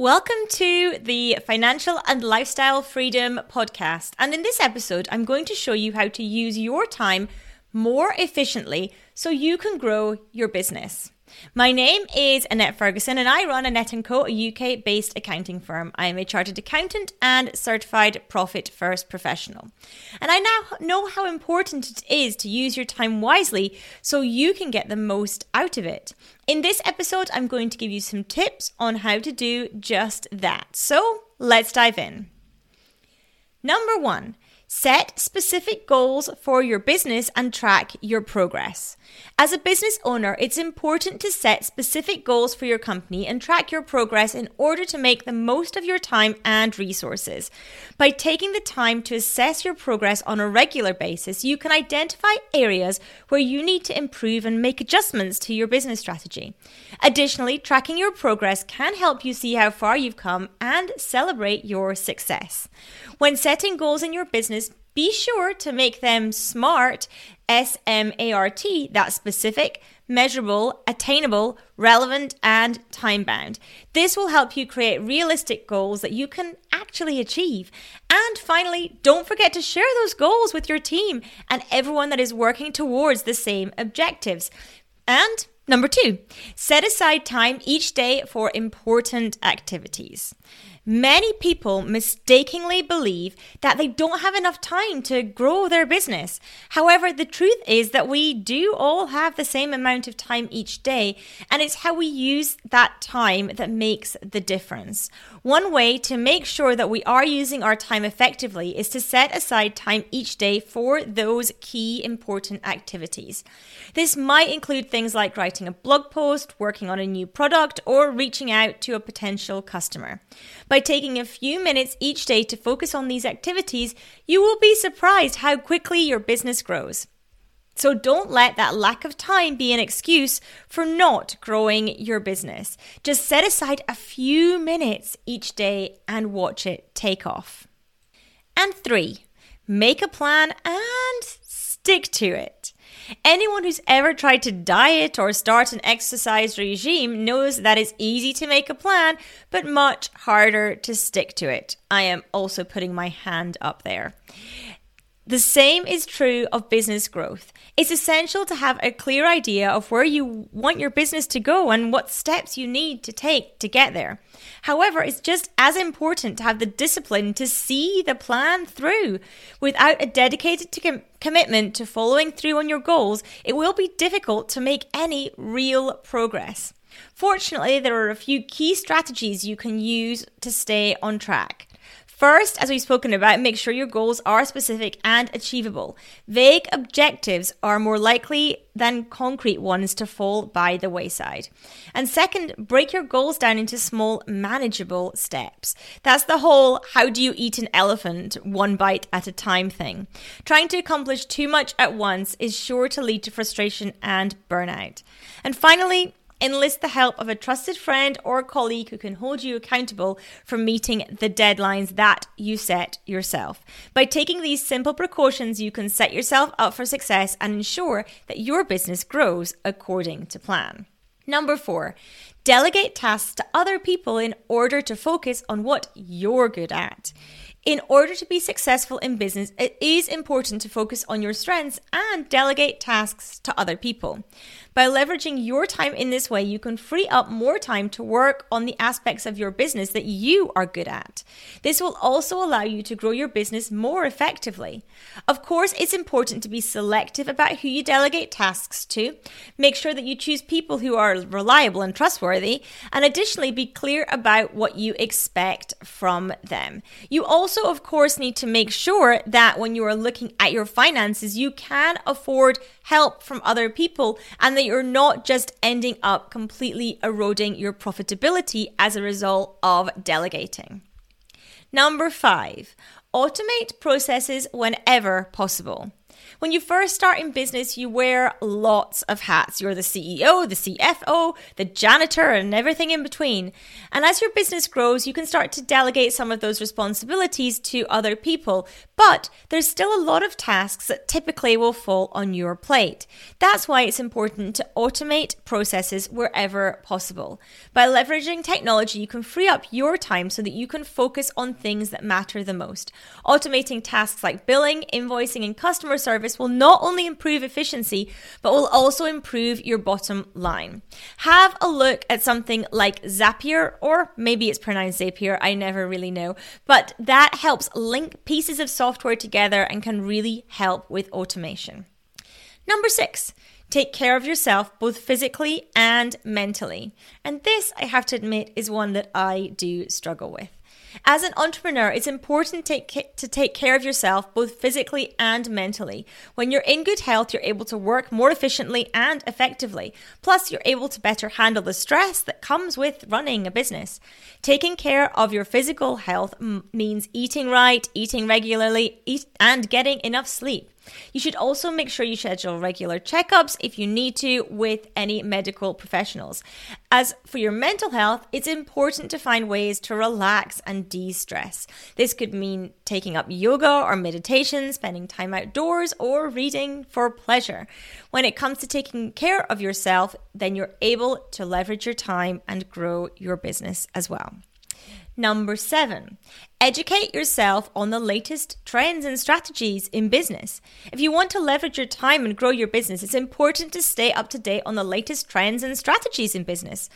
Welcome to the Financial and Lifestyle Freedom podcast. And in this episode, I'm going to show you how to use your time more efficiently so you can grow your business. My name is Annette Ferguson and I run Annette & Co, a UK-based accounting firm. I am a chartered accountant and certified profit first professional. And I now know how important it is to use your time wisely so you can get the most out of it. In this episode, I'm going to give you some tips on how to do just that. So, let's dive in. Number 1, Set specific goals for your business and track your progress. As a business owner, it's important to set specific goals for your company and track your progress in order to make the most of your time and resources. By taking the time to assess your progress on a regular basis, you can identify areas where you need to improve and make adjustments to your business strategy. Additionally, tracking your progress can help you see how far you've come and celebrate your success. When setting goals in your business, be sure to make them SMART, S M A R T, that's specific, measurable, attainable, relevant, and time bound. This will help you create realistic goals that you can actually achieve. And finally, don't forget to share those goals with your team and everyone that is working towards the same objectives. And number two, set aside time each day for important activities. Many people mistakenly believe that they don't have enough time to grow their business. However, the truth is that we do all have the same amount of time each day, and it's how we use that time that makes the difference. One way to make sure that we are using our time effectively is to set aside time each day for those key important activities. This might include things like writing a blog post, working on a new product, or reaching out to a potential customer. By taking a few minutes each day to focus on these activities, you will be surprised how quickly your business grows. So don't let that lack of time be an excuse for not growing your business. Just set aside a few minutes each day and watch it take off. And three, make a plan and stick to it. Anyone who's ever tried to diet or start an exercise regime knows that it's easy to make a plan, but much harder to stick to it. I am also putting my hand up there. The same is true of business growth. It's essential to have a clear idea of where you want your business to go and what steps you need to take to get there. However, it's just as important to have the discipline to see the plan through. Without a dedicated to com- commitment to following through on your goals, it will be difficult to make any real progress. Fortunately, there are a few key strategies you can use to stay on track. First, as we've spoken about, make sure your goals are specific and achievable. Vague objectives are more likely than concrete ones to fall by the wayside. And second, break your goals down into small, manageable steps. That's the whole how do you eat an elephant one bite at a time thing. Trying to accomplish too much at once is sure to lead to frustration and burnout. And finally, enlist the help of a trusted friend or colleague who can hold you accountable for meeting the deadlines that you set yourself. By taking these simple precautions, you can set yourself up for success and ensure that your business grows according to plan. Number four, delegate tasks to other people in order to focus on what you're good at. In order to be successful in business, it is important to focus on your strengths and delegate tasks to other people. By leveraging your time in this way, you can free up more time to work on the aspects of your business that you are good at. This will also allow you to grow your business more effectively. Of course, it's important to be selective about who you delegate tasks to. Make sure that you choose people who are reliable and trustworthy, and additionally, be clear about what you expect from them. You also, of course, need to make sure that when you are looking at your finances, you can afford help from other people and that you're not just ending up completely eroding your profitability as a result of delegating. Number five, automate processes whenever possible. When you first start in business, you wear lots of hats. You're the CEO, the CFO, the janitor, and everything in between. And as your business grows, you can start to delegate some of those responsibilities to other people. But there's still a lot of tasks that typically will fall on your plate. That's why it's important to automate processes wherever possible. By leveraging technology, you can free up your time so that you can focus on things that matter the most. Automating tasks like billing, invoicing, and customer service will not only improve efficiency, but will also improve your bottom line. Have a look at something like Zapier, or maybe it's pronounced Zapier, I never really know, but that helps link pieces of software together and can really help with automation. Number six, take care of yourself both physically and mentally. And this, I have to admit, is one that I do struggle with. As an entrepreneur, it's important to take, care of yourself both physically and mentally. When you're in good health, you're able to work more efficiently and effectively. Plus, you're able to better handle the stress that comes with running a business. Taking care of your physical health m- means eating right, eating regularly, eat, and getting enough sleep. You should also make sure you schedule regular checkups if you need to with any medical professionals. As for your mental health, it's important to find ways to relax and de stress. This could mean taking up yoga or meditation, spending time outdoors, or reading for pleasure. When it comes to taking care of yourself, then you're able to leverage your time and grow your business as well. Number seven, educate yourself on the latest trends and strategies in business. If you want to leverage your time and grow your business, it's important to stay up to date on the latest trends and strategies in business.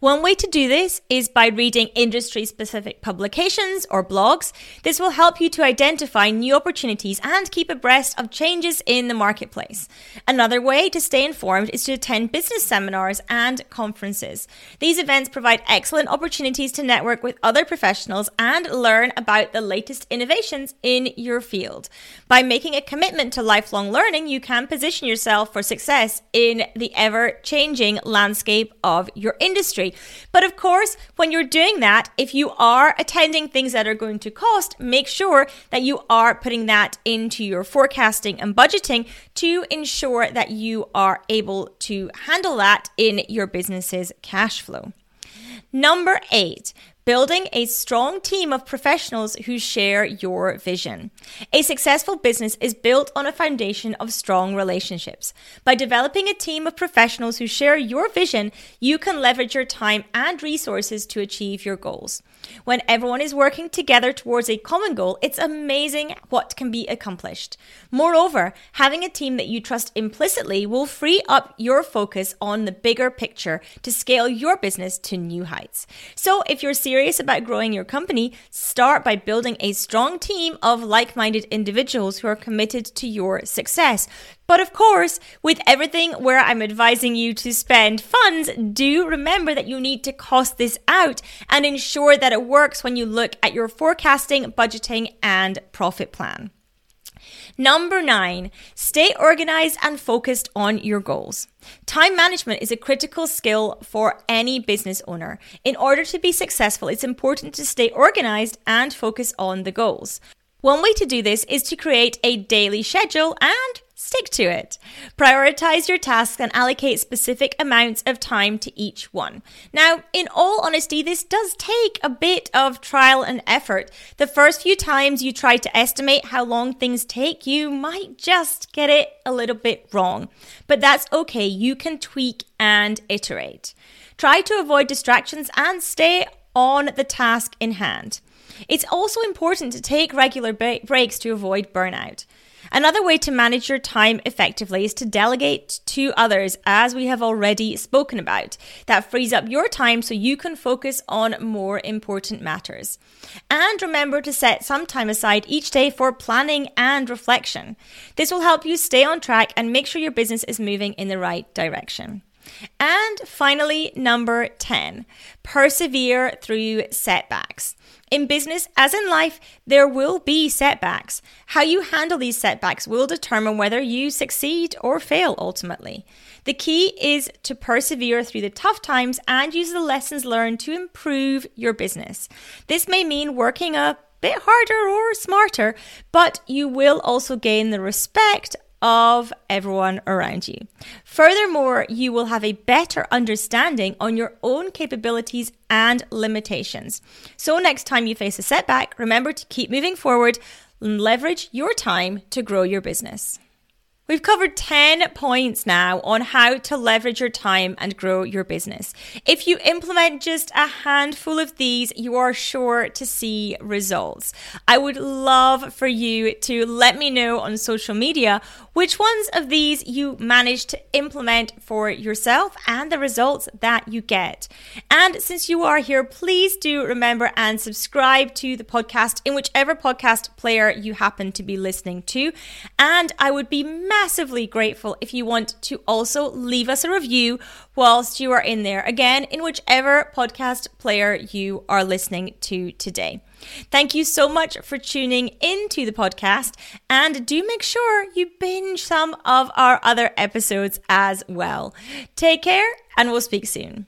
One way to do this is by reading industry specific publications or blogs. This will help you to identify new opportunities and keep abreast of changes in the marketplace. Another way to stay informed is to attend business seminars and conferences. These events provide excellent opportunities to network with other professionals and learn about the latest innovations in your field. By making a commitment to lifelong learning, you can position yourself for success in the ever changing landscape of your industry. But of course, when you're doing that, if you are attending things that are going to cost, make sure that you are putting that into your forecasting and budgeting to ensure that you are able to handle that in your business's cash flow. Number eight, building a strong team of professionals who share your vision. A successful business is built on a foundation of strong relationships. By developing a team of professionals who share your vision, you can leverage your time and resources to achieve your goals. When everyone is working together towards a common goal, it's amazing what can be accomplished. Moreover, having a team that you trust implicitly will free up your focus on the bigger picture to scale your business to new heights. So, if you're serious about growing your company, start by building a strong team of like minded individuals who are committed to your success. But of course, with everything where I'm advising you to spend funds, do remember that you need to cost this out and ensure that it works when you look at your forecasting, budgeting, and profit plan. Number nine, stay organized and focused on your goals. Time management is a critical skill for any business owner. In order to be successful, it's important to stay organized and focus on the goals. One way to do this is to create a daily schedule and stick to it. Prioritize your tasks and allocate specific amounts of time to each one. Now, in all honesty, this does take a bit of trial and effort. The first few times you try to estimate how long things take, you might just get it a little bit wrong. But that's okay, you can tweak and iterate. Try to avoid distractions and stay on the task in hand. It's also important to take regular breaks to avoid burnout. Another way to manage your time effectively is to delegate to others, as we have already spoken about. That frees up your time so you can focus on more important matters. And remember to set some time aside each day for planning and reflection. This will help you stay on track and make sure your business is moving in the right direction. And finally, number 10, persevere through setbacks. In business, as in life, there will be setbacks. How you handle these setbacks will determine whether you succeed or fail ultimately. The key is to persevere through the tough times and use the lessons learned to improve your business. This may mean working a bit harder or smarter, but you will also gain the respect of everyone around you. Furthermore, you will have a better understanding on your own capabilities and limitations. So, next time you face a setback, remember to keep moving forward and leverage your time to grow your business. We've covered 10 points now on how to leverage your time and grow your business. If you implement just a handful of these, you are sure to see results. I would love for you to let me know on social media which ones of these you managed to implement for yourself and the results that you get. And since you are here, please do remember and subscribe to the podcast in whichever podcast player you happen to be listening to. And I would be massively grateful if you want to also leave us a review whilst you are in there. Again, in whichever podcast player you are listening to today. Thank you so much for tuning into the podcast and do make sure you binge some of our other episodes as well. Take care and we'll speak soon.